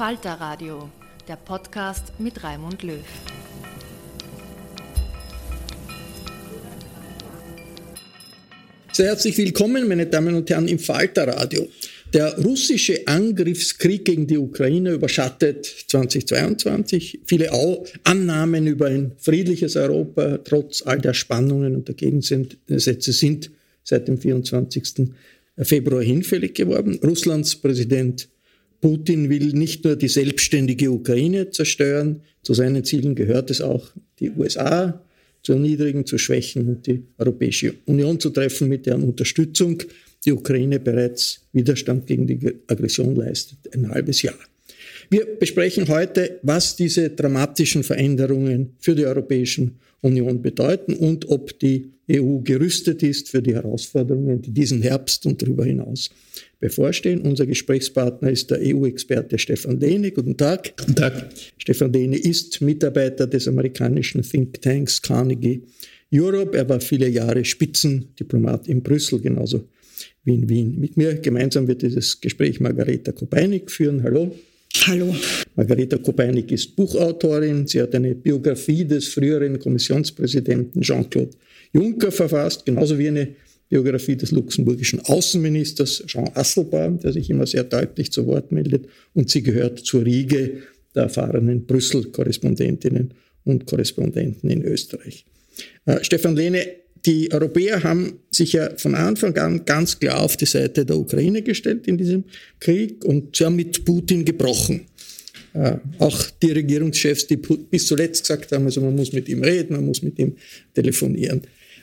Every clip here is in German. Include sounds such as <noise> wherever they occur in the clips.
Falter Radio, der Podcast mit Raimund Löw. Sehr herzlich willkommen, meine Damen und Herren, im Falter Radio. Der russische Angriffskrieg gegen die Ukraine überschattet 2022 viele Annahmen über ein friedliches Europa, trotz all der Spannungen und der Gegensätze sind seit dem 24. Februar hinfällig geworden. Russlands Präsident Putin will nicht nur die selbstständige Ukraine zerstören, zu seinen Zielen gehört es auch, die USA zu erniedrigen, zu schwächen und die Europäische Union zu treffen, mit deren Unterstützung die Ukraine bereits Widerstand gegen die Aggression leistet, ein halbes Jahr. Wir besprechen heute, was diese dramatischen Veränderungen für die Europäische Union bedeuten und ob die EU gerüstet ist für die Herausforderungen, die diesen Herbst und darüber hinaus bevorstehen. Unser Gesprächspartner ist der EU-Experte Stefan Lehne. Guten Tag. Guten Tag. Stefan Lehne ist Mitarbeiter des amerikanischen Thinktanks Carnegie Europe. Er war viele Jahre Spitzendiplomat in Brüssel, genauso wie in Wien. Mit mir gemeinsam wird dieses Gespräch Margareta Kopeinik führen. Hallo. Hallo. Margareta Kopeinik ist Buchautorin. Sie hat eine Biografie des früheren Kommissionspräsidenten Jean-Claude Juncker verfasst, genauso wie eine Biografie des luxemburgischen Außenministers Jean Asselborn, der sich immer sehr deutlich zu Wort meldet. Und sie gehört zur Riege der erfahrenen Brüssel-Korrespondentinnen und Korrespondenten in Österreich. Äh, Stefan Lehne, die Europäer haben sich ja von Anfang an ganz klar auf die Seite der Ukraine gestellt in diesem Krieg und sie haben mit Putin gebrochen. Äh, auch die Regierungschefs, die bis zuletzt gesagt haben, also man muss mit ihm reden, man muss mit ihm telefonieren.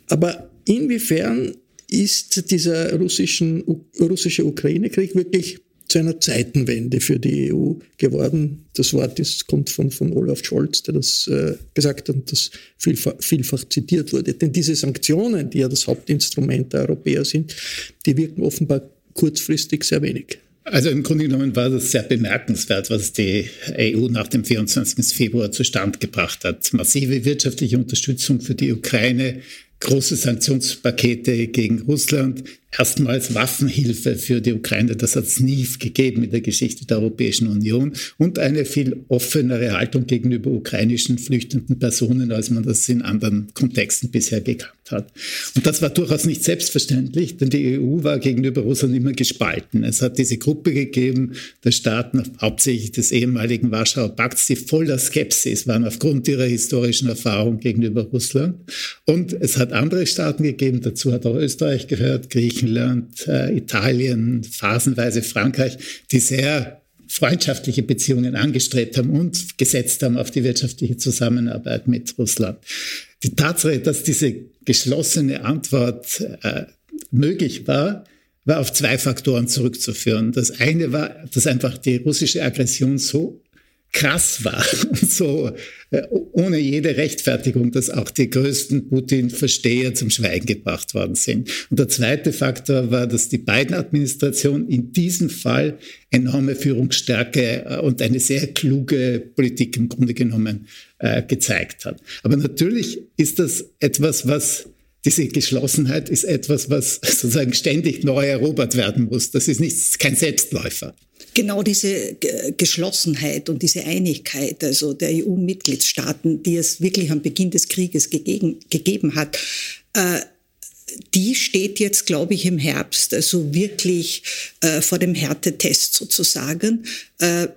Aber inwiefern ist dieser russischen, russische Ukraine-Krieg wirklich zu einer Zeitenwende für die EU geworden. Das Wort ist, kommt von, von Olaf Scholz, der das äh, gesagt hat und das vielfach, vielfach zitiert wurde. Denn diese Sanktionen, die ja das Hauptinstrument der Europäer sind, die wirken offenbar kurzfristig sehr wenig. Also im Grunde genommen war das sehr bemerkenswert, was die EU nach dem 24. Februar zustande gebracht hat. Massive wirtschaftliche Unterstützung für die Ukraine, große Sanktionspakete gegen Russland, erstmals Waffenhilfe für die Ukraine. Das hat es nie gegeben in der Geschichte der Europäischen Union und eine viel offenere Haltung gegenüber ukrainischen flüchtenden Personen, als man das in anderen Kontexten bisher gekannt hat. Und das war durchaus nicht selbstverständlich, denn die EU war gegenüber Russland immer gespalten. Es hat diese Gruppe gegeben der Staaten, hauptsächlich des ehemaligen Warschauer Pakts, die voller Skepsis waren aufgrund ihrer historischen Erfahrung gegenüber Russland. Und es hat andere Staaten gegeben, dazu hat auch Österreich gehört, Griechenland, äh, Italien, phasenweise Frankreich, die sehr freundschaftliche Beziehungen angestrebt haben und gesetzt haben auf die wirtschaftliche Zusammenarbeit mit Russland. Die Tatsache, dass diese geschlossene Antwort äh, möglich war, war auf zwei Faktoren zurückzuführen. Das eine war, dass einfach die russische Aggression so krass war <laughs> so äh, ohne jede Rechtfertigung, dass auch die größten Putin-Versteher zum Schweigen gebracht worden sind. Und der zweite Faktor war, dass die beiden Administrationen in diesem Fall enorme Führungsstärke äh, und eine sehr kluge Politik im Grunde genommen äh, gezeigt hat. Aber natürlich ist das etwas, was diese Geschlossenheit ist etwas, was sozusagen ständig neu erobert werden muss. Das ist nicht, kein Selbstläufer. Genau diese Geschlossenheit und diese Einigkeit, also der EU-Mitgliedstaaten, die es wirklich am Beginn des Krieges gegeben, gegeben hat, äh, die steht jetzt, glaube ich, im Herbst also wirklich äh, vor dem Härtetest sozusagen. Äh,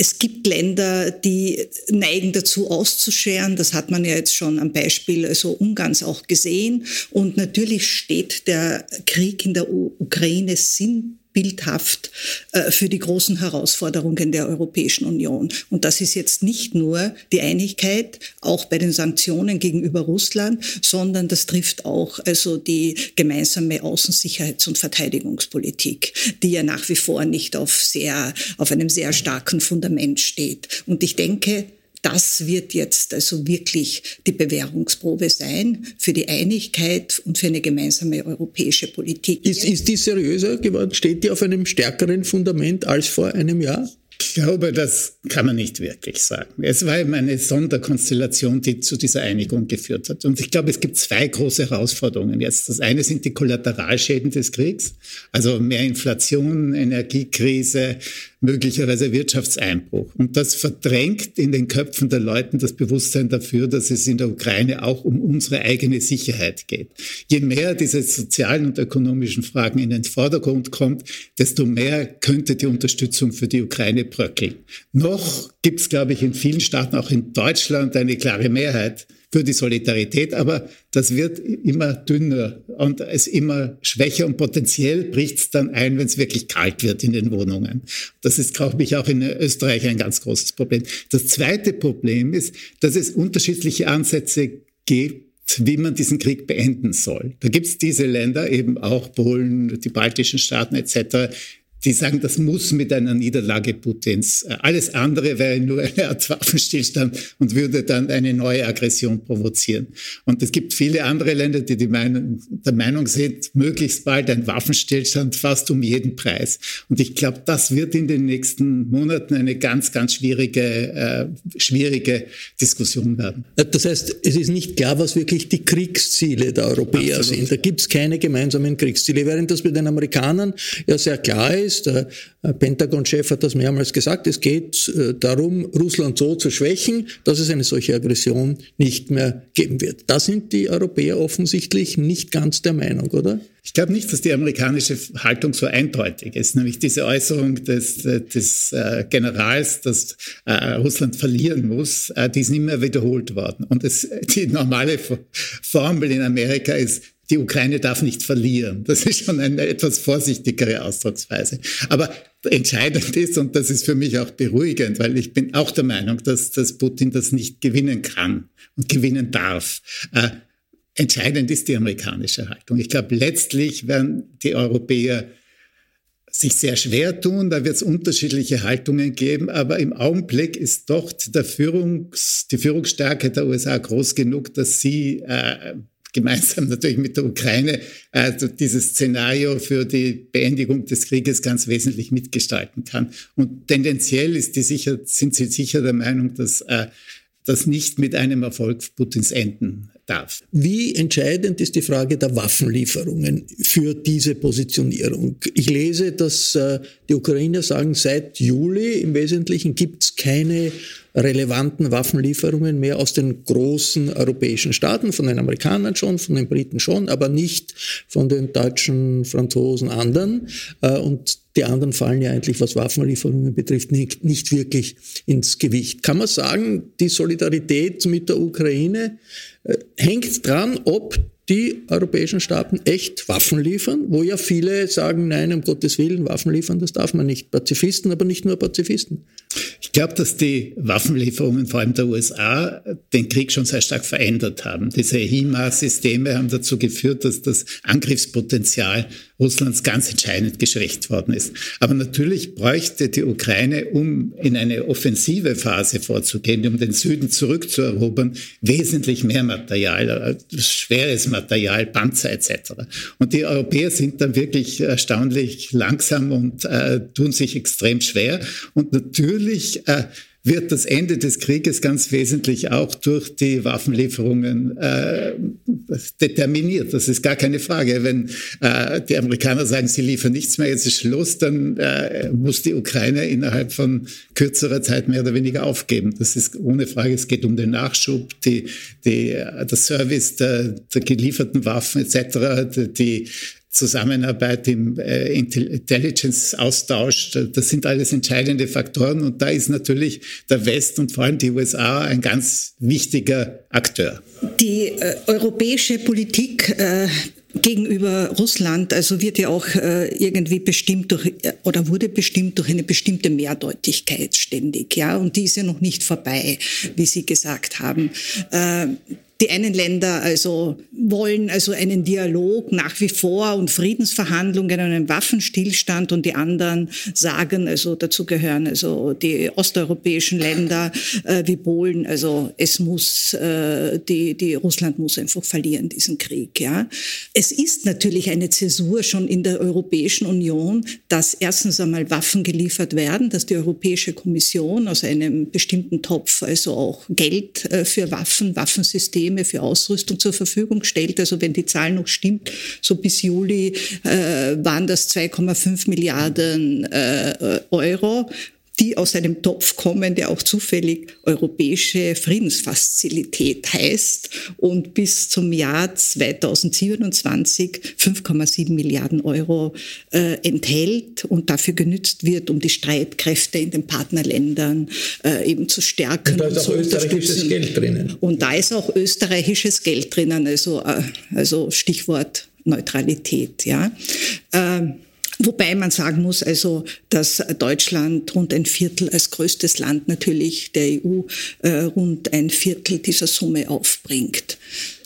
es gibt Länder, die neigen dazu auszuscheren. Das hat man ja jetzt schon am Beispiel also Ungarns auch gesehen. Und natürlich steht der Krieg in der Ukraine Sinn bildhaft äh, für die großen Herausforderungen der Europäischen Union. Und das ist jetzt nicht nur die Einigkeit, auch bei den Sanktionen gegenüber Russland, sondern das trifft auch also die gemeinsame Außensicherheits- und Verteidigungspolitik, die ja nach wie vor nicht auf sehr, auf einem sehr starken Fundament steht. Und ich denke, das wird jetzt also wirklich die Bewährungsprobe sein für die Einigkeit und für eine gemeinsame europäische Politik. Ist, ist die seriöser geworden? Steht die auf einem stärkeren Fundament als vor einem Jahr? Ich glaube, das kann man nicht wirklich sagen. Es war eben eine Sonderkonstellation, die zu dieser Einigung geführt hat. Und ich glaube, es gibt zwei große Herausforderungen jetzt. Das eine sind die Kollateralschäden des Kriegs, also mehr Inflation, Energiekrise, möglicherweise Wirtschaftseinbruch. Und das verdrängt in den Köpfen der Leuten das Bewusstsein dafür, dass es in der Ukraine auch um unsere eigene Sicherheit geht. Je mehr diese sozialen und ökonomischen Fragen in den Vordergrund kommt, desto mehr könnte die Unterstützung für die Ukraine bröckeln. Noch gibt es, glaube ich, in vielen Staaten, auch in Deutschland, eine klare Mehrheit für die Solidarität, aber das wird immer dünner und es immer schwächer und potenziell bricht es dann ein, wenn es wirklich kalt wird in den Wohnungen. Das ist, glaube ich, auch in Österreich ein ganz großes Problem. Das zweite Problem ist, dass es unterschiedliche Ansätze gibt, wie man diesen Krieg beenden soll. Da gibt es diese Länder, eben auch Polen, die baltischen Staaten etc., die sagen, das muss mit einer Niederlage Putins. Alles andere wäre nur eine Art Waffenstillstand und würde dann eine neue Aggression provozieren. Und es gibt viele andere Länder, die, die Meinung, der Meinung sind, möglichst bald ein Waffenstillstand fast um jeden Preis. Und ich glaube, das wird in den nächsten Monaten eine ganz, ganz schwierige, äh, schwierige Diskussion werden. Das heißt, es ist nicht klar, was wirklich die Kriegsziele der Europäer Absolut. sind. Da gibt es keine gemeinsamen Kriegsziele, während das bei den Amerikanern ja sehr klar ist, ist. Der Pentagon-Chef hat das mehrmals gesagt. Es geht äh, darum, Russland so zu schwächen, dass es eine solche Aggression nicht mehr geben wird. Da sind die Europäer offensichtlich nicht ganz der Meinung, oder? Ich glaube nicht, dass die amerikanische Haltung so eindeutig ist. Nämlich diese Äußerung des, des äh, Generals, dass äh, Russland verlieren muss, äh, die ist nicht mehr wiederholt worden. Und es, die normale Formel in Amerika ist, die Ukraine darf nicht verlieren. Das ist schon eine etwas vorsichtigere Ausdrucksweise. Aber entscheidend ist, und das ist für mich auch beruhigend, weil ich bin auch der Meinung, dass, dass Putin das nicht gewinnen kann und gewinnen darf. Äh, entscheidend ist die amerikanische Haltung. Ich glaube, letztlich werden die Europäer sich sehr schwer tun, da wird es unterschiedliche Haltungen geben, aber im Augenblick ist doch der Führungs, die Führungsstärke der USA groß genug, dass sie äh, gemeinsam natürlich mit der Ukraine also dieses Szenario für die Beendigung des Krieges ganz wesentlich mitgestalten kann. Und tendenziell ist die sicher, sind Sie sicher der Meinung, dass äh, das nicht mit einem Erfolg Putins enden darf. Wie entscheidend ist die Frage der Waffenlieferungen für diese Positionierung? Ich lese, dass äh, die Ukrainer sagen, seit Juli im Wesentlichen gibt es keine relevanten Waffenlieferungen mehr aus den großen europäischen Staaten, von den Amerikanern schon, von den Briten schon, aber nicht von den Deutschen, Franzosen, anderen. Äh, und die anderen fallen ja eigentlich, was Waffenlieferungen betrifft, nicht, nicht wirklich ins Gewicht. Kann man sagen, die Solidarität mit der Ukraine äh, hängt dran, ob die europäischen Staaten echt Waffen liefern, wo ja viele sagen, nein, um Gottes Willen, Waffen liefern, das darf man nicht. Pazifisten, aber nicht nur Pazifisten. Ich glaube, dass die Waffenlieferungen vor allem der USA den Krieg schon sehr stark verändert haben. Diese HIMARS-Systeme haben dazu geführt, dass das Angriffspotenzial Russlands ganz entscheidend geschwächt worden ist. Aber natürlich bräuchte die Ukraine, um in eine offensive Phase vorzugehen, um den Süden zurückzuerobern, wesentlich mehr Material, äh, schweres Material, Panzer etc. Und die Europäer sind dann wirklich erstaunlich langsam und äh, tun sich extrem schwer. Und natürlich äh, wird das Ende des Krieges ganz wesentlich auch durch die Waffenlieferungen äh, determiniert. Das ist gar keine Frage. Wenn äh, die Amerikaner sagen, sie liefern nichts mehr, jetzt ist Schluss, dann äh, muss die Ukraine innerhalb von kürzerer Zeit mehr oder weniger aufgeben. Das ist ohne Frage. Es geht um den Nachschub, die, die, der Service der, der gelieferten Waffen etc., die Zusammenarbeit im äh, Intelligence-Austausch, das sind alles entscheidende Faktoren und da ist natürlich der West und vor allem die USA ein ganz wichtiger Akteur. Die äh, europäische Politik äh, gegenüber Russland, also wird ja auch äh, irgendwie bestimmt durch äh, oder wurde bestimmt durch eine bestimmte Mehrdeutigkeit ständig, ja, und die ist ja noch nicht vorbei, wie Sie gesagt haben. Äh, die einen Länder also wollen also einen Dialog nach wie vor und Friedensverhandlungen, einen Waffenstillstand und die anderen sagen, also dazu gehören also die osteuropäischen Länder äh, wie Polen, also es muss, äh, die, die Russland muss einfach verlieren, diesen Krieg, ja. Es ist natürlich eine Zäsur schon in der Europäischen Union, dass erstens einmal Waffen geliefert werden, dass die Europäische Kommission aus einem bestimmten Topf also auch Geld äh, für Waffen, Waffensysteme Systeme für Ausrüstung zur Verfügung stellt. Also wenn die Zahl noch stimmt, so bis Juli äh, waren das 2,5 Milliarden äh, Euro die aus einem Topf kommen, der auch zufällig europäische Friedensfazilität heißt und bis zum Jahr 2027 5,7 Milliarden Euro äh, enthält und dafür genützt wird, um die Streitkräfte in den Partnerländern äh, eben zu stärken. Und da ist auch österreichisches Geld drinnen. Und da ist auch österreichisches Geld drinnen, also, äh, also Stichwort Neutralität. Ja. Ähm, Wobei man sagen muss, also, dass Deutschland rund ein Viertel als größtes Land natürlich der EU äh, rund ein Viertel dieser Summe aufbringt.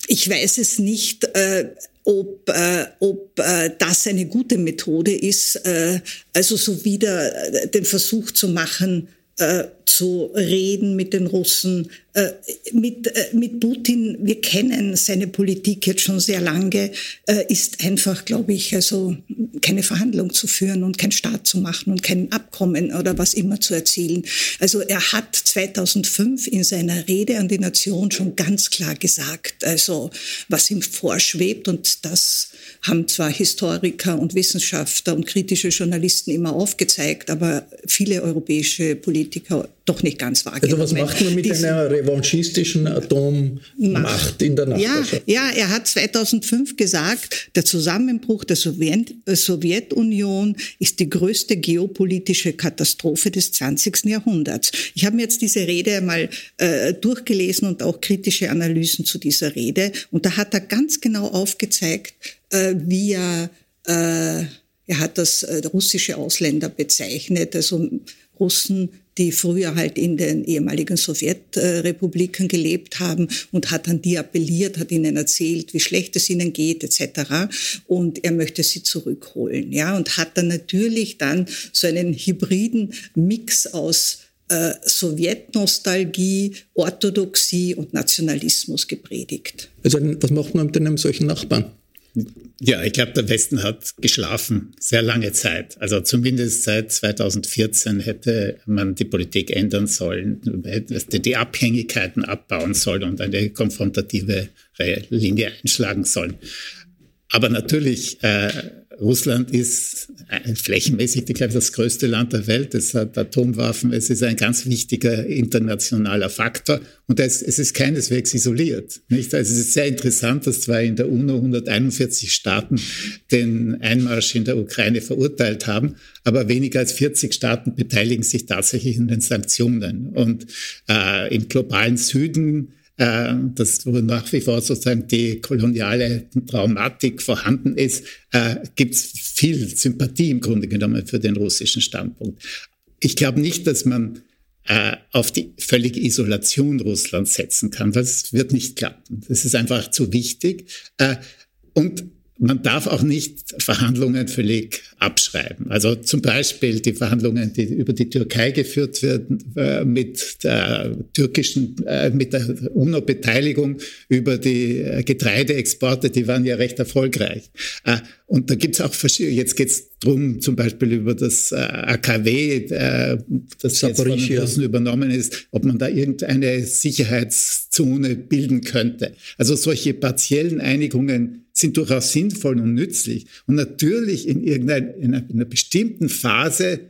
Ich weiß es nicht. Äh, ob, äh, ob äh, das eine gute Methode ist, äh, also so wieder den Versuch zu machen, äh, zu reden mit den Russen, äh, mit, äh, mit Putin. Wir kennen seine Politik jetzt schon sehr lange, äh, ist einfach, glaube ich, also keine Verhandlung zu führen und kein Staat zu machen und kein Abkommen oder was immer zu erzielen. Also er hat 2005 in seiner Rede an die Nation schon ganz klar gesagt, also was ihm vorschwebt und das haben zwar Historiker und Wissenschaftler und kritische Journalisten immer aufgezeigt, aber viele europäische Politiker doch nicht ganz wahrgenommen. Also was macht man mit Diesen, einer revanchistischen Atommacht in der Nachbarschaft? Ja, ja, er hat 2005 gesagt, der Zusammenbruch der Sowjet Sowjetunion ist die größte geopolitische Katastrophe des 20. Jahrhunderts. Ich habe mir jetzt diese Rede einmal äh, durchgelesen und auch kritische Analysen zu dieser Rede und da hat er ganz genau aufgezeigt, äh, wie er äh, er hat das äh, russische Ausländer bezeichnet, also Russen, die früher halt in den ehemaligen Sowjetrepubliken gelebt haben und hat an die appelliert, hat ihnen erzählt, wie schlecht es ihnen geht etc. Und er möchte sie zurückholen, ja, und hat dann natürlich dann so einen hybriden Mix aus äh, Sowjetnostalgie, Orthodoxie und Nationalismus gepredigt. Also was macht man mit einem solchen Nachbarn? Ja, ich glaube, der Westen hat geschlafen sehr lange Zeit. Also zumindest seit 2014 hätte man die Politik ändern sollen, die Abhängigkeiten abbauen sollen und eine konfrontative Linie einschlagen sollen. Aber natürlich, äh, Russland ist flächenmäßig, ich glaube, das größte Land der Welt. Es hat Atomwaffen. Es ist ein ganz wichtiger internationaler Faktor. Und es, es ist keineswegs isoliert. Nicht? Also es ist sehr interessant, dass zwar in der UNO 141 Staaten den Einmarsch in der Ukraine verurteilt haben, aber weniger als 40 Staaten beteiligen sich tatsächlich in den Sanktionen. Und äh, im globalen Süden äh, dass wo nach wie vor sozusagen die koloniale Traumatik vorhanden ist, äh, gibt es viel Sympathie im Grunde genommen für den russischen Standpunkt. Ich glaube nicht, dass man äh, auf die völlige Isolation Russlands setzen kann. Das wird nicht klappen. Das ist einfach zu wichtig. Äh, und man darf auch nicht Verhandlungen völlig abschreiben. Also zum Beispiel die Verhandlungen, die über die Türkei geführt werden, äh, mit der türkischen, äh, mit der UNO-Beteiligung über die äh, Getreideexporte, die waren ja recht erfolgreich. Äh, und da gibt's auch verschiedene, jetzt geht's drum zum Beispiel über das äh, AKW, äh, das jetzt von den Russen übernommen ist, ob man da irgendeine Sicherheitszone bilden könnte. Also solche partiellen Einigungen sind durchaus sinnvoll und nützlich. Und natürlich in irgendeiner in einer bestimmten Phase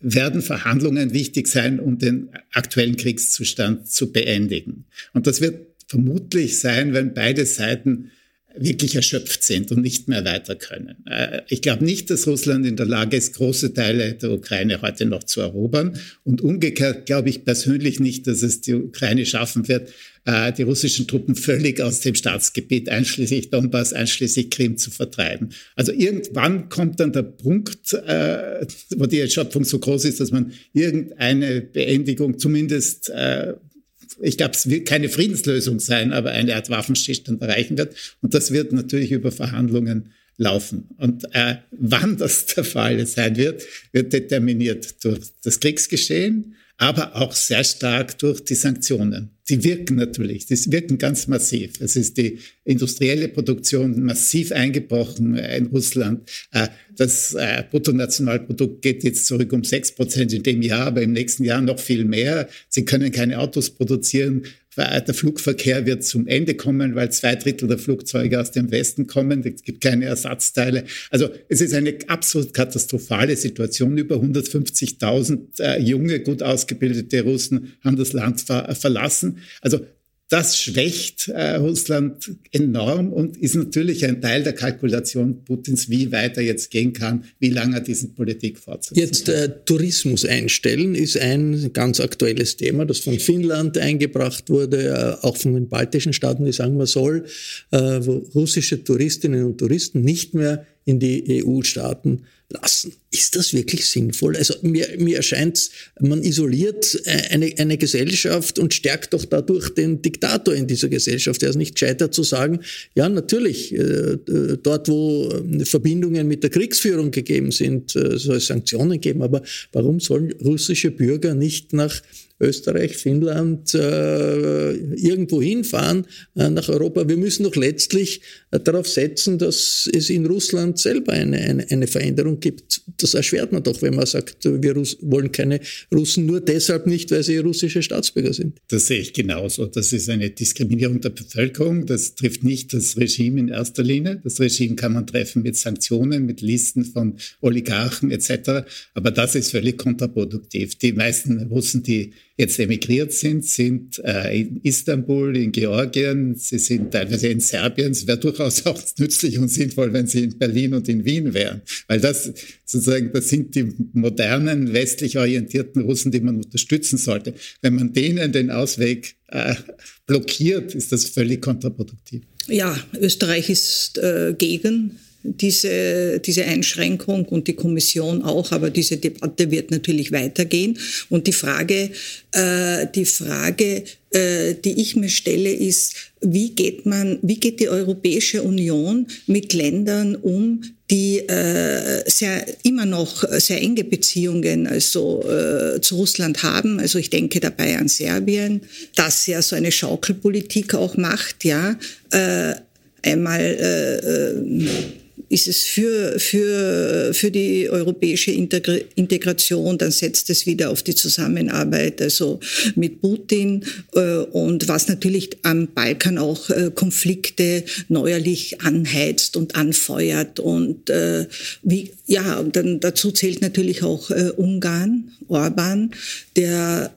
werden Verhandlungen wichtig sein, um den aktuellen Kriegszustand zu beendigen. Und das wird vermutlich sein, wenn beide Seiten wirklich erschöpft sind und nicht mehr weiter können. Äh, ich glaube nicht, dass Russland in der Lage ist, große Teile der Ukraine heute noch zu erobern. Und umgekehrt glaube ich persönlich nicht, dass es die Ukraine schaffen wird, äh, die russischen Truppen völlig aus dem Staatsgebiet, einschließlich Donbass, einschließlich Krim zu vertreiben. Also irgendwann kommt dann der Punkt, äh, wo die Erschöpfung so groß ist, dass man irgendeine Beendigung zumindest ich glaube, es wird keine Friedenslösung sein, aber eine Art Waffenstillstand erreichen wird. Und das wird natürlich über Verhandlungen laufen. Und äh, wann das <laughs> der Fall sein wird, wird determiniert durch das Kriegsgeschehen, aber auch sehr stark durch die Sanktionen. Die wirken natürlich, die wirken ganz massiv. Es ist die industrielle Produktion massiv eingebrochen in Russland. Äh, das äh, Bruttonationalprodukt geht jetzt zurück um sechs Prozent in dem Jahr, aber im nächsten Jahr noch viel mehr. Sie können keine Autos produzieren. Der Flugverkehr wird zum Ende kommen, weil zwei Drittel der Flugzeuge aus dem Westen kommen. Es gibt keine Ersatzteile. Also es ist eine absolut katastrophale Situation. Über 150.000 äh, junge, gut ausgebildete Russen haben das Land ver verlassen. Also das schwächt äh, Russland enorm und ist natürlich ein Teil der Kalkulation Putins, wie weit er jetzt gehen kann, wie lange er diese Politik fortsetzt. Jetzt äh, Tourismus einstellen ist ein ganz aktuelles Thema, das von Finnland eingebracht wurde, äh, auch von den baltischen Staaten, die sagen, man soll äh, russische Touristinnen und Touristen nicht mehr in die EU-Staaten lassen. Ist das wirklich sinnvoll? Also mir, mir erscheint, man isoliert äh, eine, eine Gesellschaft und stärkt doch dadurch den Diktator in dieser Gesellschaft. Er ist nicht gescheiter zu sagen, ja natürlich, äh, dort wo äh, Verbindungen mit der Kriegsführung gegeben sind, soll es Sanktionen geben, aber warum sollen russische Bürger nicht nach Österreich, Finnland, äh, irgendwo hinfahren äh, nach Europa. Wir müssen doch letztlich äh, darauf setzen, dass es in Russland selber eine, eine, eine Veränderung gibt. Das erschwert man doch, wenn man sagt, wir Russ wollen keine Russen nur deshalb nicht, weil sie russische Staatsbürger sind. Das sehe ich genauso. Das ist eine Diskriminierung der Bevölkerung. Das trifft nicht das Regime in erster Linie. Das Regime kann man treffen mit Sanktionen, mit Listen von Oligarchen etc. Aber das ist völlig kontraproduktiv. Die meisten Russen, die jetzt emigriert sind, sind äh, in Istanbul, in Georgien, sie sind teilweise in Serbien. Es wäre durchaus <laughs> auch nützlich und sinnvoll, wenn sie in Berlin und in Wien wären, weil das sozusagen, das sind die modernen, westlich orientierten Russen, die man unterstützen sollte. Wenn man denen den Ausweg äh, blockiert, ist das völlig kontraproduktiv. Ja, Österreich ist äh, gegen diese, diese Einschränkung und die Kommission auch, aber diese Debatte wird natürlich weitergehen. Und die Frage, äh, die Frage, äh, die ich mir stelle, ist, wie geht man, wie geht die Europäische Union mit Ländern um, die äh, sehr, immer noch sehr enge Beziehungen also, äh, zu Russland haben. Also ich denke dabei an Serbien, das ja so eine Schaukelpolitik auch macht, ja. Äh, Einmal äh, ist es für, für, für die europäische Integration, dann setzt es wieder auf die Zusammenarbeit also mit Putin äh, und was natürlich am Balkan auch äh, Konflikte neuerlich anheizt und anfeuert und äh, wie ja dann dazu zählt natürlich auch Ungarn Orban der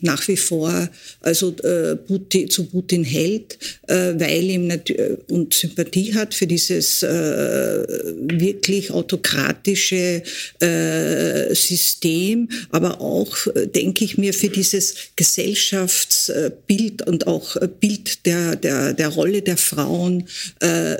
nach wie vor also äh, Putin, zu Putin hält, äh, weil ihm äh, und Sympathie hat für dieses äh, wirklich autokratische äh, System, aber auch, äh, denke ich mir, für dieses Gesellschaftsbild und auch Bild der, der, der Rolle der Frauen,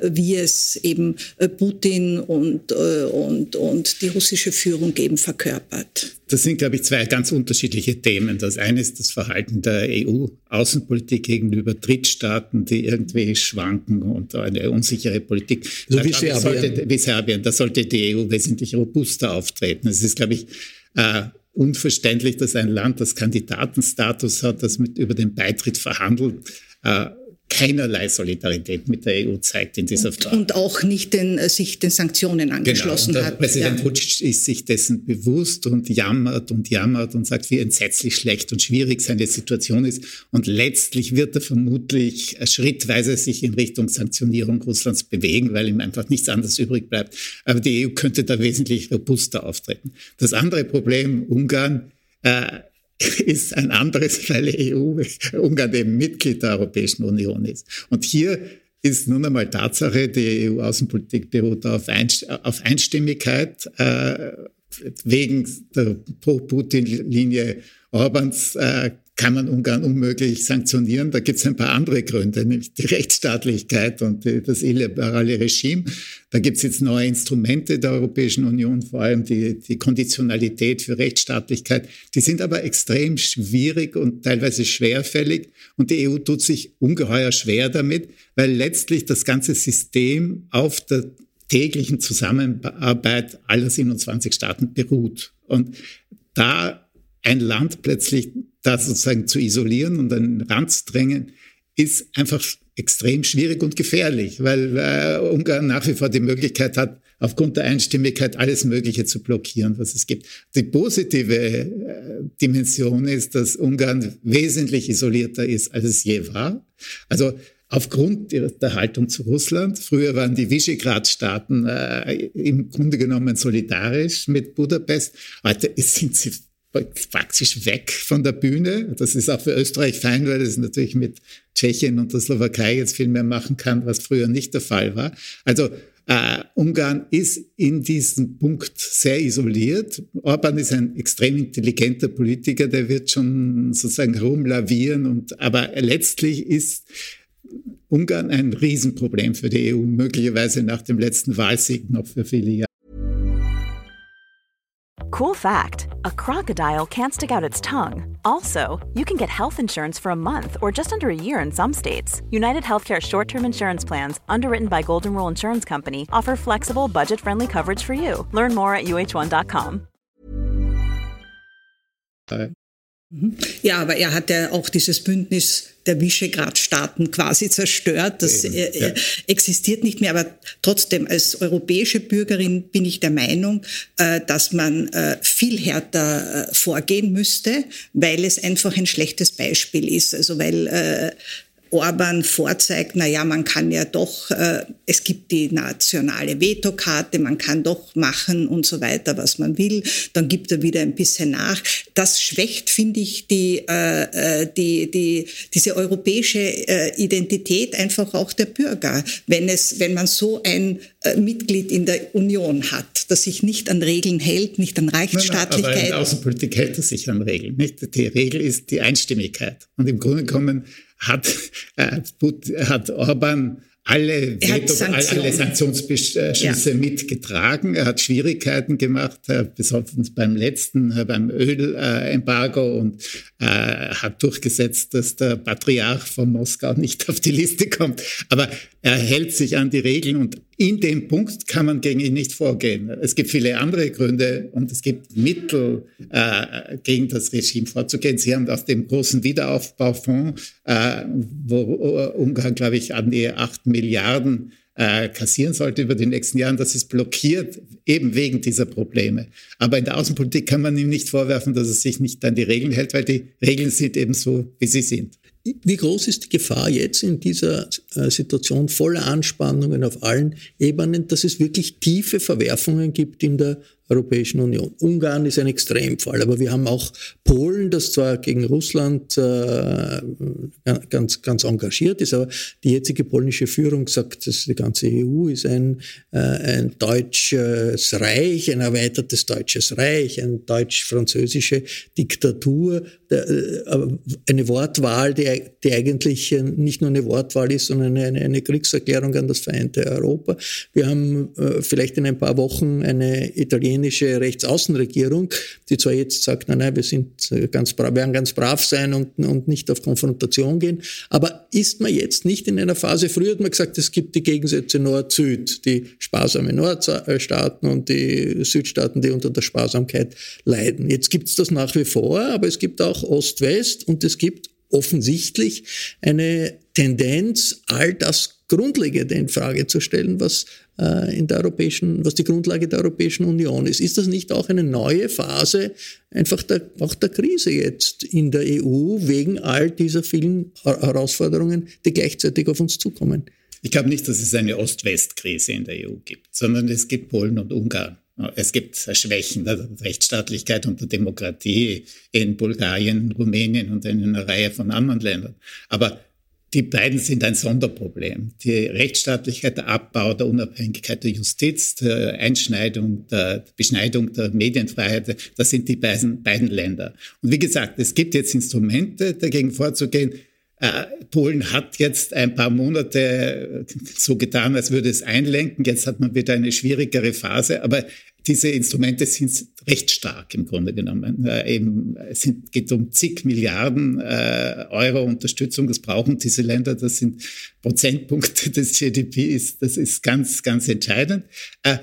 wie es eben Putin und, und, und die russische Führung eben verkörpert. Das sind, glaube ich, zwei ganz unterschiedliche Themen. Das eine ist das Verhalten der EU-Außenpolitik gegenüber Drittstaaten, die irgendwie schwanken und eine unsichere Politik. So wie Serbien. Sollte, wie Serbien. Da sollte die EU wesentlich robuster auftreten. Es ist, glaube ich, äh, unverständlich, dass ein Land, das Kandidatenstatus hat, das mit über den Beitritt verhandelt, äh, keinerlei Solidarität mit der EU zeigt in dieser Frage. Und auch nicht den, äh, sich den Sanktionen angeschlossen genau. und hat. Präsident ja. Ist sich dessen bewusst und jammert und jammert und sagt, wie entsetzlich schlecht und schwierig seine Situation ist. Und letztlich wird er vermutlich schrittweise sich in Richtung Sanktionierung Russlands bewegen, weil ihm einfach nichts anderes übrig bleibt. Aber die EU könnte da wesentlich robuster auftreten. Das andere Problem, Ungarn, äh, <laughs> ist ein anderes, weil EU, Ungarn eben Mitglied der Europäischen Union ist. Und hier ist nun einmal Tatsache, die EU-Außenpolitik beruht auf, Einstimmigkeit. Äh, wegen der Pro-Putin-Linie Orbans äh, kann man Ungarn unmöglich sanktionieren. Da gibt es ein paar andere Gründe, nämlich die Rechtsstaatlichkeit und das illiberale Regime. Da gibt es jetzt neue Instrumente der Europäischen Union, vor allem die, die Konditionalität für Rechtsstaatlichkeit. Die sind aber extrem schwierig und teilweise schwerfällig. Und die EU tut sich ungeheuer schwer damit, weil letztlich das ganze System auf der täglichen Zusammenarbeit aller 27 Staaten beruht. Und da ein Land plötzlich da sozusagen zu isolieren und an den Rand zu drängen, ist einfach extrem schwierig und gefährlich, weil äh, Ungarn nach wie vor die Möglichkeit hat, aufgrund der Einstimmigkeit alles Mögliche zu blockieren, was es gibt. Die positive äh, Dimension ist, dass Ungarn wesentlich isolierter ist, als es je war. Also aufgrund der Haltung zu Russland. Früher waren die Visegrad-Staaten äh, im Grunde genommen solidarisch mit Budapest. Heute sind sie praktisch weg von der Bühne. Das ist auch für Österreich fein, weil es natürlich mit Tschechien und der Slowakei jetzt viel mehr machen kann, was früher nicht der Fall war. Also äh, Ungarn ist in diesem Punkt sehr isoliert. Orban ist ein extrem intelligenter Politiker, der wird schon sozusagen rumlavieren. Und, aber letztlich ist Ungarn ein Riesenproblem für die EU, möglicherweise nach dem letzten Wahlsieg noch für viele Jahre. Cool fact a crocodile can't stick out its tongue. Also, you can get health insurance for a month or just under a year in some states. United Healthcare short term insurance plans, underwritten by Golden Rule Insurance Company, offer flexible, budget friendly coverage for you. Learn more at uh1.com. Mhm. Ja, aber er hat ja auch dieses Bündnis der Visegrad-Staaten quasi zerstört. Das äh, ja. existiert nicht mehr. Aber trotzdem, als europäische Bürgerin bin ich der Meinung, äh, dass man äh, viel härter vorgehen müsste, weil es einfach ein schlechtes Beispiel ist. Also weil Orban vorzeigt, na ja, man kann ja doch, äh, es gibt die nationale Vetokarte, man kann doch machen und so weiter, was man will. Dann gibt er wieder ein bisschen nach. Das schwächt, finde ich, die, äh, äh die, die, diese europäische äh, Identität einfach auch der Bürger, wenn es, wenn man so ein äh, Mitglied in der Union hat, das sich nicht an Regeln hält, nicht an Rechtsstaatlichkeit. Nein, nein, aber in der Außenpolitik hält es sich an Regeln. Nicht? Die Regel ist die Einstimmigkeit. Und im Grunde genommen hat, äh, hat Orban alle, Veto, Sanktionen. alle Sanktionsbeschlüsse ja. mitgetragen. Er hat Schwierigkeiten gemacht, äh, besonders beim letzten, äh, beim Ölembargo und äh, hat durchgesetzt, dass der Patriarch von Moskau nicht auf die Liste kommt. Aber er hält sich an die Regeln und in dem Punkt kann man gegen ihn nicht vorgehen. Es gibt viele andere Gründe und es gibt Mittel, äh, gegen das Regime vorzugehen. Sie haben auf dem großen Wiederaufbaufonds, äh, wo Ungarn, glaube ich, an die acht Milliarden äh, kassieren sollte über die nächsten Jahre. Das ist blockiert, eben wegen dieser Probleme. Aber in der Außenpolitik kann man ihm nicht vorwerfen, dass er sich nicht an die Regeln hält, weil die Regeln sind eben so, wie sie sind. Wie groß ist die Gefahr jetzt in dieser äh, Situation voller Anspannungen auf allen Ebenen, dass es wirklich tiefe Verwerfungen gibt in der Europäischen Union. Ungarn ist ein Extremfall, aber wir haben auch Polen, das zwar gegen Russland äh, ganz, ganz engagiert ist, aber die jetzige polnische Führung sagt, dass die ganze EU ist ein, äh, ein deutsches Reich, ein erweitertes deutsches Reich, eine deutsch-französische Diktatur, äh, eine Wortwahl, die, die eigentlich nicht nur eine Wortwahl ist, sondern eine, eine Kriegserklärung an das vereinte Europa. Wir haben äh, vielleicht in ein paar Wochen eine italienische italienische Rechtsaußenregierung, die zwar jetzt sagt, nein, nein, wir sind äh, ganz brav, werden ganz brav sein und, und nicht auf Konfrontation gehen, aber ist man jetzt nicht in einer Phase, früher hat man gesagt, es gibt die Gegensätze Nord-Süd, die sparsame Nordstaaten und die Südstaaten, die unter der Sparsamkeit leiden. Jetzt gibt es das nach wie vor, aber es gibt auch Ost-West und es gibt offensichtlich eine Tendenz, all das Grundlegende in Frage zu stellen, was äh, in der europäischen, was die Grundlage der Europäischen Union ist. Ist das nicht auch eine neue Phase einfach der, auch der Krise jetzt in der EU wegen all dieser vielen Herausforderungen, die gleichzeitig auf uns zukommen? Ich glaube nicht, dass es eine Ost-West-Krise in der EU gibt, sondern es gibt Polen und Ungarn. Es gibt Schwächen der Rechtsstaatlichkeit und der Demokratie in Bulgarien, Rumänien und in einer Reihe von anderen Ländern. Aber die beiden sind ein Sonderproblem. Die Rechtsstaatlichkeit, der Abbau der Unabhängigkeit der Justiz, der Einschneidung, der Beschneidung der Medienfreiheit, das sind die beiden, beiden Länder. Und wie gesagt, es gibt jetzt Instrumente, dagegen vorzugehen. Äh, Polen hat jetzt ein paar Monate so getan, als würde es einlenken. Jetzt hat man wieder eine schwierigere Phase. Aber diese Instrumente sind recht stark im Grunde genommen. Äh, eben, es sind, geht um zig Milliarden äh, Euro Unterstützung. Das brauchen diese Länder. Das sind Prozentpunkte <laughs> des GDP. das ist ganz, ganz entscheidend. Äh,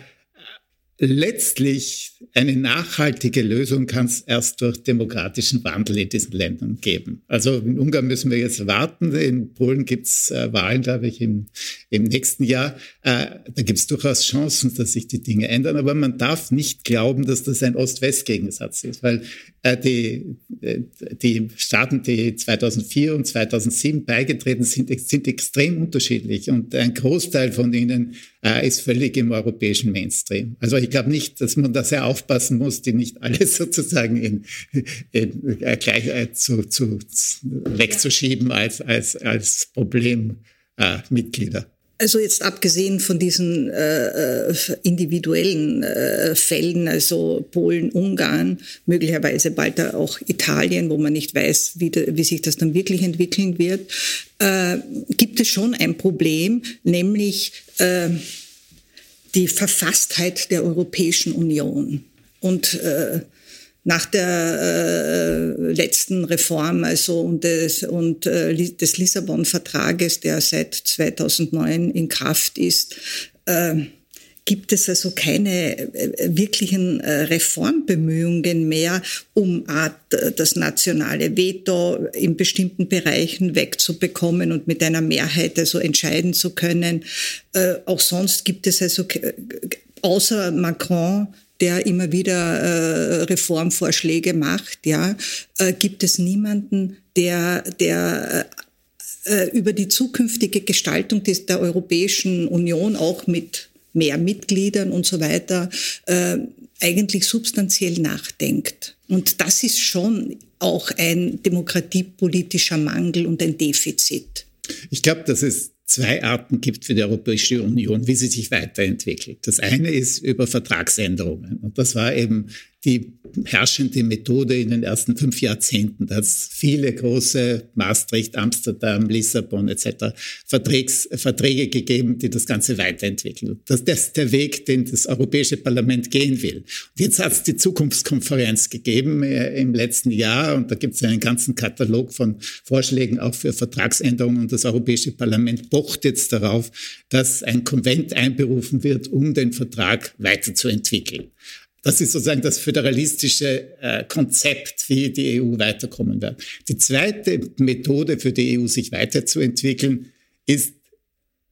letztlich eine nachhaltige Lösung kann es erst durch demokratischen Wandel in diesen Ländern geben. Also in Ungarn müssen wir jetzt warten. In Polen gibt es äh, Wahlen, glaube ich, im, im nächsten Jahr. Äh, da gibt es durchaus Chancen, dass sich die Dinge ändern. Aber man darf nicht glauben, dass das ein Ost-West-Gegensatz ist, weil äh, die, äh, die Staaten, die 2004 und 2007 beigetreten sind, sind extrem unterschiedlich. Und ein Großteil von ihnen äh, ist völlig im europäischen Mainstream. Also ich glaube nicht, dass man da sehr aufpassen muss, die nicht alles <laughs> sozusagen in, in, äh, gleich äh, zu, zu, wegzuschieben als, als, als Problemmitglieder. Äh, also jetzt abgesehen von diesen äh, äh, individuellen äh, Fällen, also Polen, Ungarn, möglicherweise bald auch Italien, wo man nicht weiß, wie, de, wie sich das dann wirklich entwickeln wird, äh, gibt es schon ein Problem, nämlich äh, die Verfasstheit der Europäischen Union. Und äh, nach der äh, letzten Reform also und des, und, äh, des Lissabon-Vertrages, der seit 2009 in Kraft ist, äh, gibt es also keine äh, wirklichen äh, Reformbemühungen mehr, um das nationale Veto in bestimmten Bereichen wegzubekommen und mit einer Mehrheit also entscheiden zu können. Äh, auch sonst gibt es also außer Macron der immer wieder Reformvorschläge macht, ja, gibt es niemanden, der, der über die zukünftige Gestaltung der Europäischen Union auch mit mehr Mitgliedern und so weiter äh, eigentlich substanziell nachdenkt. Und das ist schon auch ein demokratiepolitischer Mangel und ein Defizit. Ich glaube, dass es zwei Arten gibt für die Europäische Union, wie sie sich weiterentwickelt. Das eine ist über Vertragsänderungen. Und das war eben die herrschende Methode in den ersten fünf Jahrzehnten. Da hat es viele große Maastricht, Amsterdam, Lissabon etc. Vertrags, Verträge gegeben, die das Ganze weiterentwickeln. Das, das ist der Weg, den das Europäische Parlament gehen will. Und jetzt hat es die Zukunftskonferenz gegeben äh, im letzten Jahr und da gibt es einen ganzen Katalog von Vorschlägen auch für Vertragsänderungen und das Europäische Parlament pocht jetzt darauf, dass ein Konvent einberufen wird, um den Vertrag weiterzuentwickeln. Das ist sozusagen das föderalistische äh, Konzept, wie die EU weiterkommen wird. Die zweite Methode für die EU, sich weiterzuentwickeln, ist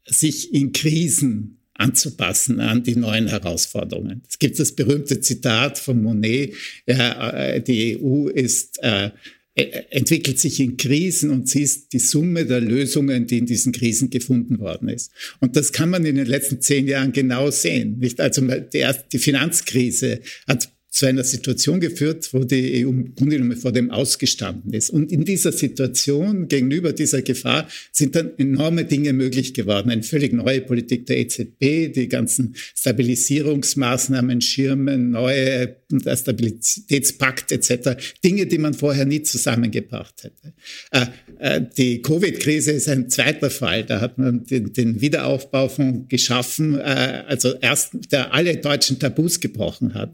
sich in Krisen anzupassen an die neuen Herausforderungen. Es gibt das berühmte Zitat von Monet, ja, die EU ist äh, entwickelt sich in Krisen und sie ist die Summe der Lösungen, die in diesen Krisen gefunden worden ist. Und das kann man in den letzten zehn Jahren genau sehen. Nicht? Also die, erste, die Finanzkrise hat zu einer Situation geführt, wo die EU im Grunde genommen vor dem ausgestanden ist. Und in dieser Situation, gegenüber dieser Gefahr, sind dann enorme Dinge möglich geworden. Eine völlig neue Politik der EZB, die ganzen Stabilisierungsmaßnahmen, Schirmen, neue der Stabilitätspakt etc. Dinge, die man vorher nie zusammengebracht hätte. Äh, äh, die Covid-Krise ist ein zweiter Fall. Da hat man den, den Wiederaufbaufonds geschaffen, äh, also erst, der alle deutschen Tabus gebrochen hat.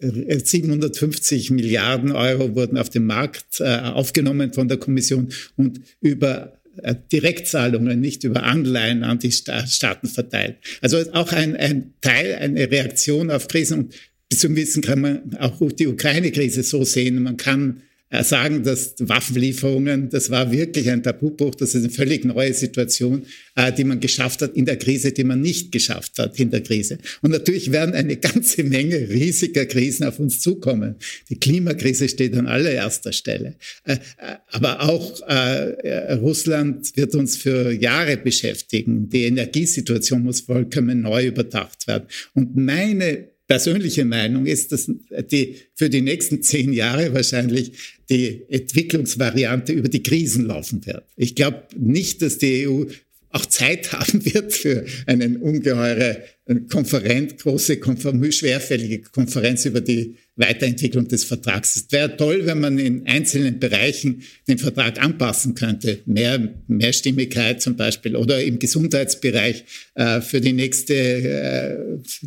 750 Milliarden Euro wurden auf dem Markt aufgenommen von der Kommission und über Direktzahlungen, nicht über Anleihen an die Staaten verteilt. Also auch ein, ein Teil, eine Reaktion auf Krisen. Und bis zum Wissen kann man auch die Ukraine-Krise so sehen. Man kann äh, sagen, dass Waffenlieferungen, das war wirklich ein Tabubruch, das ist eine völlig neue Situation, äh, die man geschafft hat in der Krise, die man nicht geschafft hat in der Krise. Und natürlich werden eine ganze Menge riesiger Krisen auf uns zukommen. Die Klimakrise steht an allererster Stelle. Äh, aber auch Russland wird uns für Jahre beschäftigen. Die Energiesituation muss vollkommen neu überdacht werden. Und meine persönliche Meinung ist, dass die für die nächsten zehn Jahre wahrscheinlich die Entwicklungsvariante über die Krisen laufen wird. Ich glaube nicht, dass die EU auch Zeit <laughs> haben wird für eine ungeheure Konferenz, große, schwerfällige Konferenz über die Weiterentwicklung des Vertrags. Es wäre toll, wenn man in einzelnen Bereichen den Vertrag anpassen könnte. Mehr Mehrstimmigkeit zum Beispiel oder im Gesundheitsbereich äh, für die nächste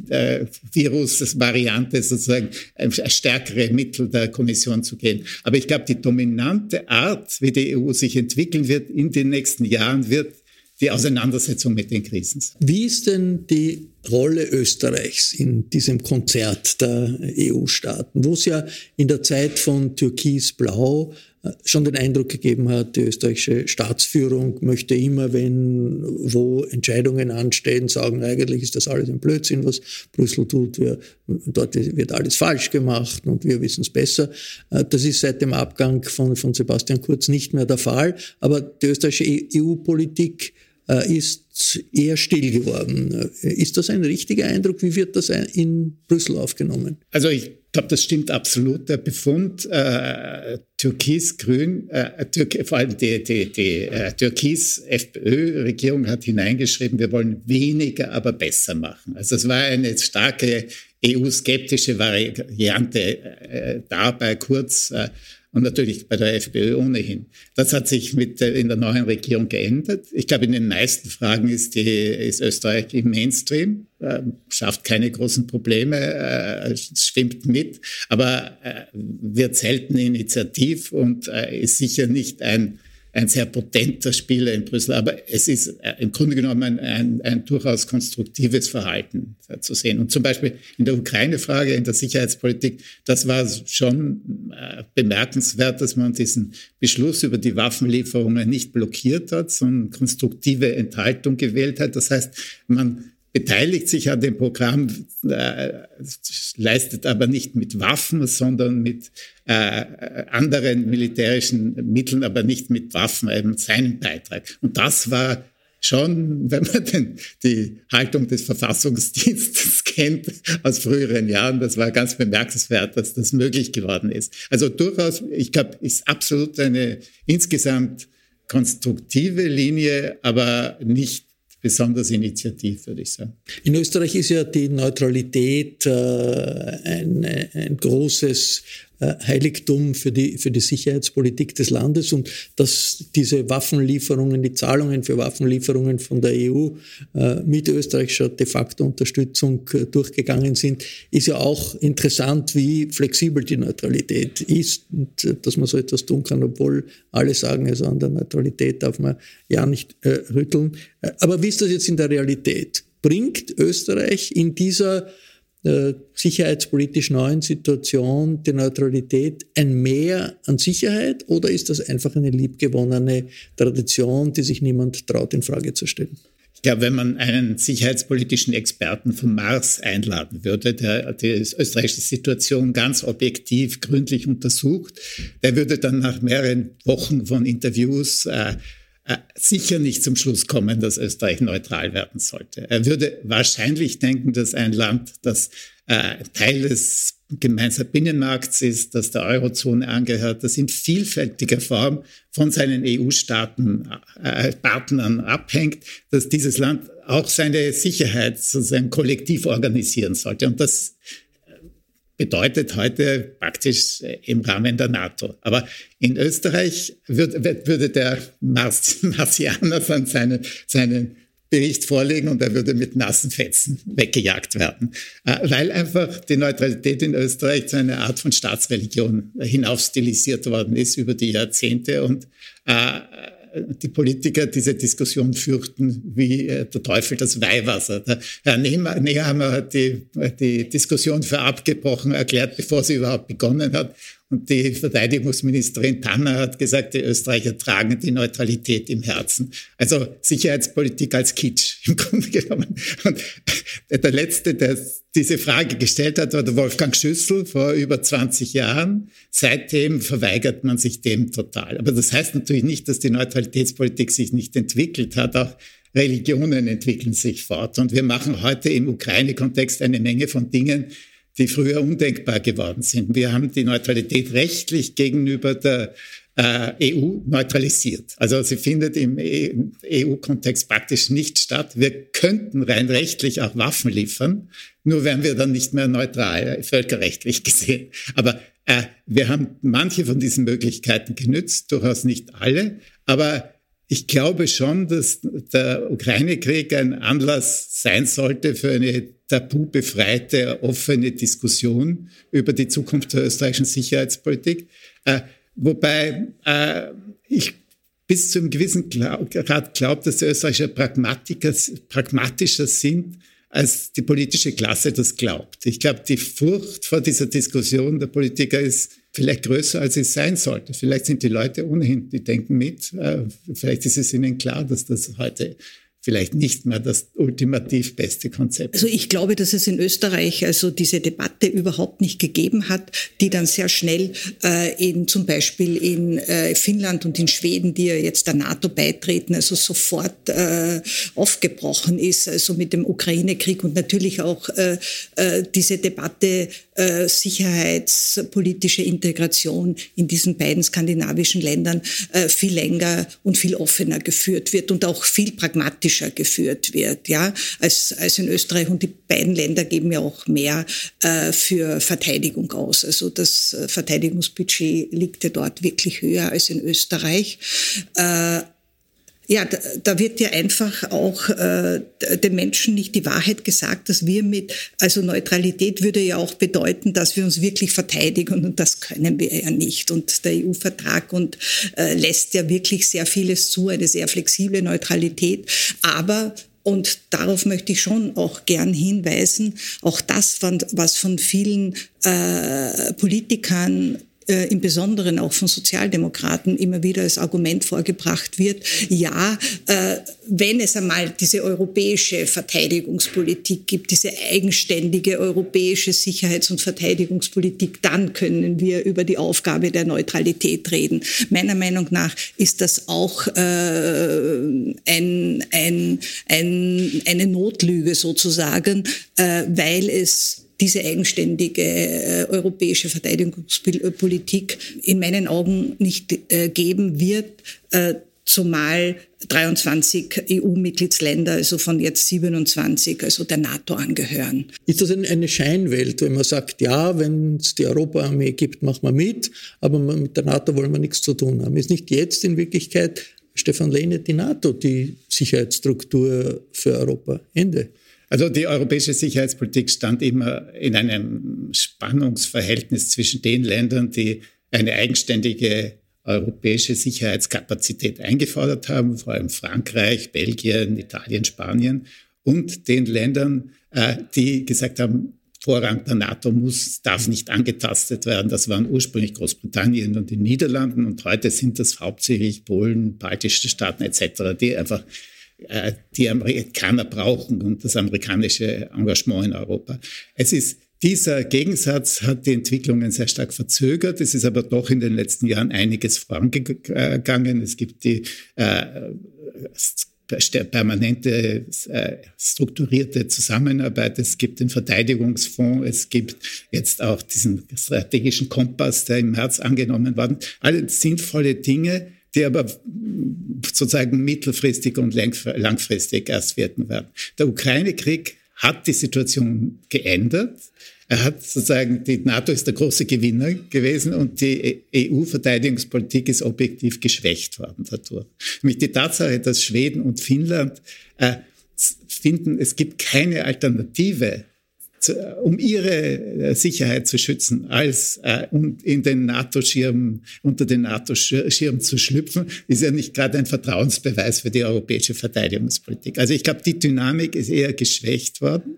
äh, äh, Virusvariante sozusagen ein stärkere Mittel der Kommission zu gehen. Aber ich glaube, die dominante Art, wie die EU sich entwickeln wird in den nächsten Jahren, wird die Auseinandersetzung mit den Krisen. Wie ist denn die Rolle Österreichs in diesem Konzert der EU-Staaten, wo es ja in der Zeit von Türkis-Blau äh, schon den Eindruck gegeben hat, die österreichische Staatsführung möchte immer, wenn wo Entscheidungen anstehen, sagen, eigentlich ist das alles ein Blödsinn, was Brüssel tut. Wir, dort wird alles falsch gemacht und wir wissen es besser. Äh, das ist seit dem Abgang von, von Sebastian Kurz nicht mehr der Fall. Aber die österreichische EU-Politik ist eher still geworden. Ist das ein richtiger Eindruck? Wie wird das in Brüssel aufgenommen? Also ich glaube, das stimmt absolut. Der Befund äh, Türkis-Grün, äh, Türk, vor allem die, die, die äh, Türkis-FPÖ-Regierung hat hineingeschrieben, wir wollen weniger, aber besser machen. Also es war eine starke EU-skeptische Variante äh, da bei Kurz. Äh, und natürlich bei der FPÖ ohnehin. Das hat sich mit der, in der neuen Regierung geändert. Ich glaube, in den meisten Fragen ist, die, ist Österreich im Mainstream, äh, schafft keine großen Probleme, äh, schwimmt mit, aber äh, wird selten initiativ und äh, ist sicher nicht ein ein sehr potenter Spieler in Brüssel, aber es ist äh, im Grunde genommen ein, ein, durchaus konstruktives Verhalten zu sehen. Und zum Beispiel in der Ukraine-Frage, in der Sicherheitspolitik, das war schon äh, bemerkenswert, dass man diesen Beschluss über die Waffenlieferungen nicht blockiert hat, sondern konstruktive Enthaltung gewählt hat. Das heißt, man beteiligt sich an dem Programm, äh, leistet aber nicht mit Waffen, sondern mit äh, anderen militärischen Mitteln, aber nicht mit Waffen, eben seinen Beitrag. Und das war schon, <laughs> wenn man den, die Haltung des Verfassungsdienstes <laughs> kennt aus früheren Jahren, das war ganz bemerkenswert, dass das möglich geworden ist. Also durchaus, ich glaube, ist absolut eine insgesamt konstruktive Linie, aber nicht besonders initiativ, würde ich sagen. In Österreich ist ja die Neutralität äh, ein, ein großes Heiligtum für die, für die Sicherheitspolitik des Landes und dass diese Waffenlieferungen, die Zahlungen für Waffenlieferungen von der EU äh, mit österreichischer de facto Unterstützung äh, durchgegangen sind, ist ja auch interessant, wie flexibel die Neutralität ist und dass man so etwas tun kann, obwohl alle sagen, also an der Neutralität darf man ja nicht äh, rütteln. Aber wie ist das jetzt in der Realität? Bringt Österreich in dieser äh, sicherheitspolitisch neuen Situation die Neutralität ein Mehr an Sicherheit oder ist das einfach eine liebgewonnene Tradition, die sich niemand traut in Frage zu stellen? Ich glaube, wenn man einen sicherheitspolitischen Experten vom Mars einladen würde, der die österreichische Situation ganz objektiv, gründlich untersucht, der würde dann nach mehreren Wochen von Interviews äh, sicher nicht zum Schluss kommen, dass Österreich neutral werden sollte. Er würde wahrscheinlich denken, dass ein Land, das äh, Teil des gemeinsamen Binnenmarkts ist, das der Eurozone angehört, das in vielfältiger Form von seinen EU-Staaten, äh, Partnern abhängt, dass dieses Land auch seine Sicherheit sozusagen kollektiv organisieren sollte. Und das bedeutet heute praktisch äh, im Rahmen der NATO. Aber in Österreich würde, würde der Martianer <laughs> dann seinen, seinen Bericht vorlegen und er würde mit nassen Fetzen weggejagt werden, äh, weil einfach die Neutralität in Österreich zu einer Art von Staatsreligion hinaufstilisiert worden ist über die Jahrzehnte und äh, die Politiker diese Diskussion fürchten wie äh, der Teufel das Weihwasser. Der Herr Nehammer hat die, die Diskussion für abgebrochen erklärt, bevor sie überhaupt begonnen hat. Und die Verteidigungsministerin Tanner hat gesagt, die Österreicher tragen die Neutralität im Herzen. Also Sicherheitspolitik als Kitsch <laughs> im Grunde genommen. Und der Letzte, der diese Frage gestellt hat, war der Wolfgang Schüssel vor über 20 Jahren. Seitdem verweigert man sich dem total. Aber das heißt natürlich nicht, dass die Neutralitätspolitik sich nicht entwickelt hat. Auch Religionen entwickeln sich fort. Und wir machen heute im Ukraine-Kontext eine Menge von Dingen, die früher undenkbar geworden sind. Wir haben die Neutralität rechtlich gegenüber der äh, EU neutralisiert. Also sie findet im EU-Kontext praktisch nicht statt. Wir könnten rein rechtlich auch Waffen liefern, nur wären wir dann nicht mehr neutral, völkerrechtlich <laughs> gesehen. Aber äh, wir haben manche von diesen Möglichkeiten genützt, durchaus nicht alle. Aber ich glaube schon, dass der Ukraine-Krieg ein Anlass sein sollte für eine tabubefreite, offene Diskussion über die Zukunft der österreichischen Sicherheitspolitik. Äh, wobei äh, ich bis zu einem gewissen Grad glaube, dass die österreichische Pragmatiker pragmatischer sind, als die politische Klasse das glaubt. Ich glaube, die Furcht vor dieser Diskussion der Politiker ist vielleicht größer, als es sein sollte. Vielleicht sind die Leute ohnehin, die denken mit. Äh, vielleicht ist es ihnen klar, dass das heute vielleicht nicht mehr das ultimativ beste Konzept. Also ich glaube, dass es in Österreich also diese Debatte überhaupt nicht gegeben hat, die dann sehr schnell äh, in zum Beispiel in äh, Finnland und in Schweden, die ja jetzt der NATO beitreten, also sofort äh, aufgebrochen ist, also mit dem Ukraine-Krieg und natürlich auch äh, äh, diese Debatte äh, sicherheitspolitische Integration in diesen beiden skandinavischen Ländern äh, viel länger und viel offener geführt wird und auch viel pragmatischer geführt wird, ja, als, als in Österreich. Und die beiden Länder geben ja auch mehr äh, für Verteidigung aus. Also das äh, Verteidigungsbudget liegt ja dort wirklich höher als in Österreich. Äh, ja, da, da wird ja einfach auch äh, den Menschen nicht die Wahrheit gesagt, dass wir mit, also Neutralität würde ja auch bedeuten, dass wir uns wirklich verteidigen und das können wir ja nicht. Und der EU-Vertrag und äh, lässt ja wirklich sehr vieles zu, eine sehr flexible Neutralität. Aber und darauf möchte ich schon auch gern hinweisen, auch das, was von vielen äh, Politikern äh, im Besonderen auch von Sozialdemokraten immer wieder als Argument vorgebracht wird, ja, äh, wenn es einmal diese europäische Verteidigungspolitik gibt, diese eigenständige europäische Sicherheits- und Verteidigungspolitik, dann können wir über die Aufgabe der Neutralität reden. Meiner Meinung nach ist das auch äh, ein, ein, ein, eine Notlüge sozusagen, weil es diese eigenständige äh, europäische Verteidigungspolitik in meinen Augen nicht äh, geben wird, äh, zumal 23 EU-Mitgliedsländer, also von jetzt 27, also der NATO angehören. Ist das eine Scheinwelt, wenn man sagt, ja, wenn es die Europaarmee gibt, machen wir mit, aber mit der NATO wollen wir nichts zu tun haben? Ist nicht jetzt in Wirklichkeit Stefan Lehne die NATO die Sicherheitsstruktur für Europa? Ende. Also die europäische Sicherheitspolitik stand immer in einem Spannungsverhältnis zwischen den Ländern, die eine eigenständige europäische Sicherheitskapazität eingefordert haben, vor allem Frankreich, Belgien, Italien, Spanien, und den Ländern, äh, die gesagt haben, Vorrang der NATO muss, darf nicht angetastet werden. Das waren ursprünglich Großbritannien und die Niederlanden und heute sind das hauptsächlich Polen, baltische Staaten etc., die einfach die Amerikaner brauchen und das amerikanische Engagement in Europa. Es ist dieser Gegensatz hat die Entwicklungen sehr stark verzögert. Es ist aber doch in den letzten Jahren einiges vorangegangen. Es gibt die äh, permanente äh, strukturierte Zusammenarbeit. Es gibt den Verteidigungsfonds. Es gibt jetzt auch diesen strategischen Kompass, der im März angenommen worden. Alle sinnvolle Dinge, die aber sozusagen mittelfristig und langfristig erst werden werden. Der Ukraine-Krieg hat die Situation geändert. Er hat sozusagen, die NATO ist der große Gewinner gewesen und die EU-Verteidigungspolitik ist objektiv geschwächt worden dadurch. Nämlich die Tatsache, dass Schweden und Finnland äh, finden, es gibt keine Alternative um ihre äh, Sicherheit zu schützen, als äh, in den NATO-Schirm, unter den NATO-Schirm zu schlüpfen, ist ja nicht gerade ein Vertrauensbeweis für die europäische Verteidigungspolitik. Also ich glaube, die Dynamik ist eher geschwächt worden.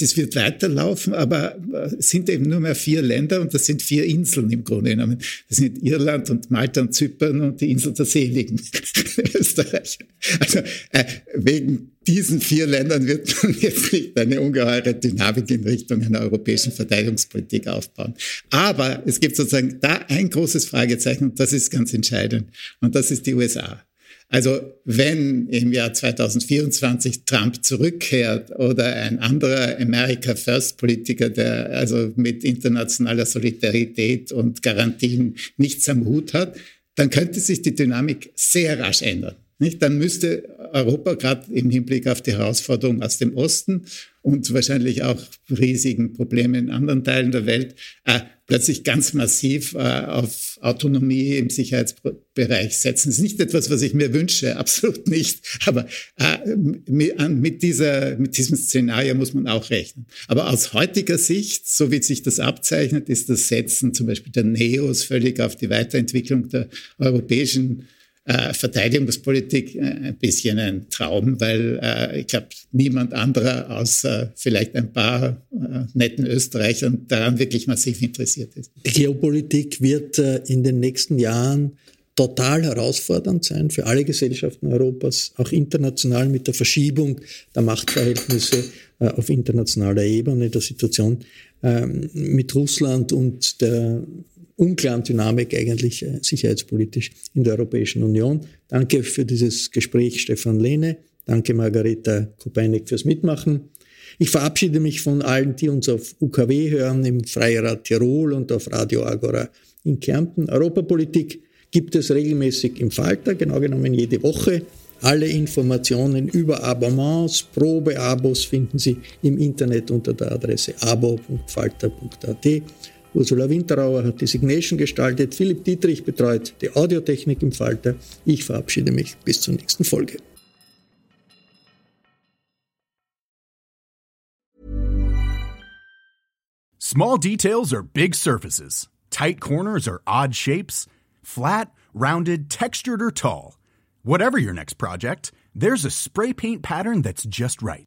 Es wird weiterlaufen, aber es sind eben nur mehr vier Länder und das sind vier Inseln im Grunde genommen. Das sind Irland und Malta und Zypern und die Insel der Seligen, <laughs> Österreich. Also äh, wegen diesen vier Ländern wird man jetzt nicht eine ungeheure Dynamik in Richtung einer europäischen Verteidigungspolitik aufbauen. Aber es gibt sozusagen da ein großes Fragezeichen und das ist ganz entscheidend und das ist die USA. Also wenn im Jahr 2024 Trump zurückkehrt oder ein anderer America First Politiker, der also mit internationaler Solidarität und Garantien nichts am Hut hat, dann könnte sich die Dynamik sehr rasch ändern. Nicht? Dann müsste Europa gerade im Hinblick auf die Herausforderungen aus dem Osten und wahrscheinlich auch riesigen Probleme in anderen Teilen der Welt äh, plötzlich ganz massiv äh, auf Autonomie im Sicherheitsbereich setzen. Das ist nicht etwas, was ich mir wünsche, <laughs> absolut nicht. Aber äh, mit, dieser, mit diesem Szenario muss man auch rechnen. Aber aus heutiger Sicht, so wie sich das abzeichnet, ist das Setzen zum Beispiel der NEOS völlig auf die Weiterentwicklung der europäischen äh, Verteidigungspolitik äh, ein bisschen ein Traum, weil äh, ich glaube, niemand anderer außer vielleicht ein paar äh, netten Österreichern daran wirklich massiv interessiert ist. Die Geopolitik wird äh, in den nächsten Jahren total herausfordernd sein für alle Gesellschaften Europas, auch international mit der Verschiebung der Machtverhältnisse äh, auf internationaler Ebene, der Situation ähm, mit Russland und der unklaren Dynamik eigentlich äh, sicherheitspolitisch in der Europäischen Union. Danke für dieses Gespräch, Stefan Lehne. Danke, Margareta Kopeinik, fürs Mitmachen. Ich verabschiede mich von allen, die uns auf UKW hören, im Freirad Tirol und auf Radio Agora in Kärnten. Europapolitik gibt es regelmäßig im Falter, genau genommen jede Woche. Alle Informationen über Abonnements, Probeabos finden Sie im Internet unter der Adresse abo.falter.at. Ursula Winterauer hat die Signation gestaltet, Philipp Dietrich betreut die Audiotechnik im Falter. Ich verabschiede mich bis zur nächsten Folge. Small details are big surfaces. Tight corners are odd shapes. Flat, rounded, textured or tall. Whatever your next project, there's a spray paint pattern that's just right.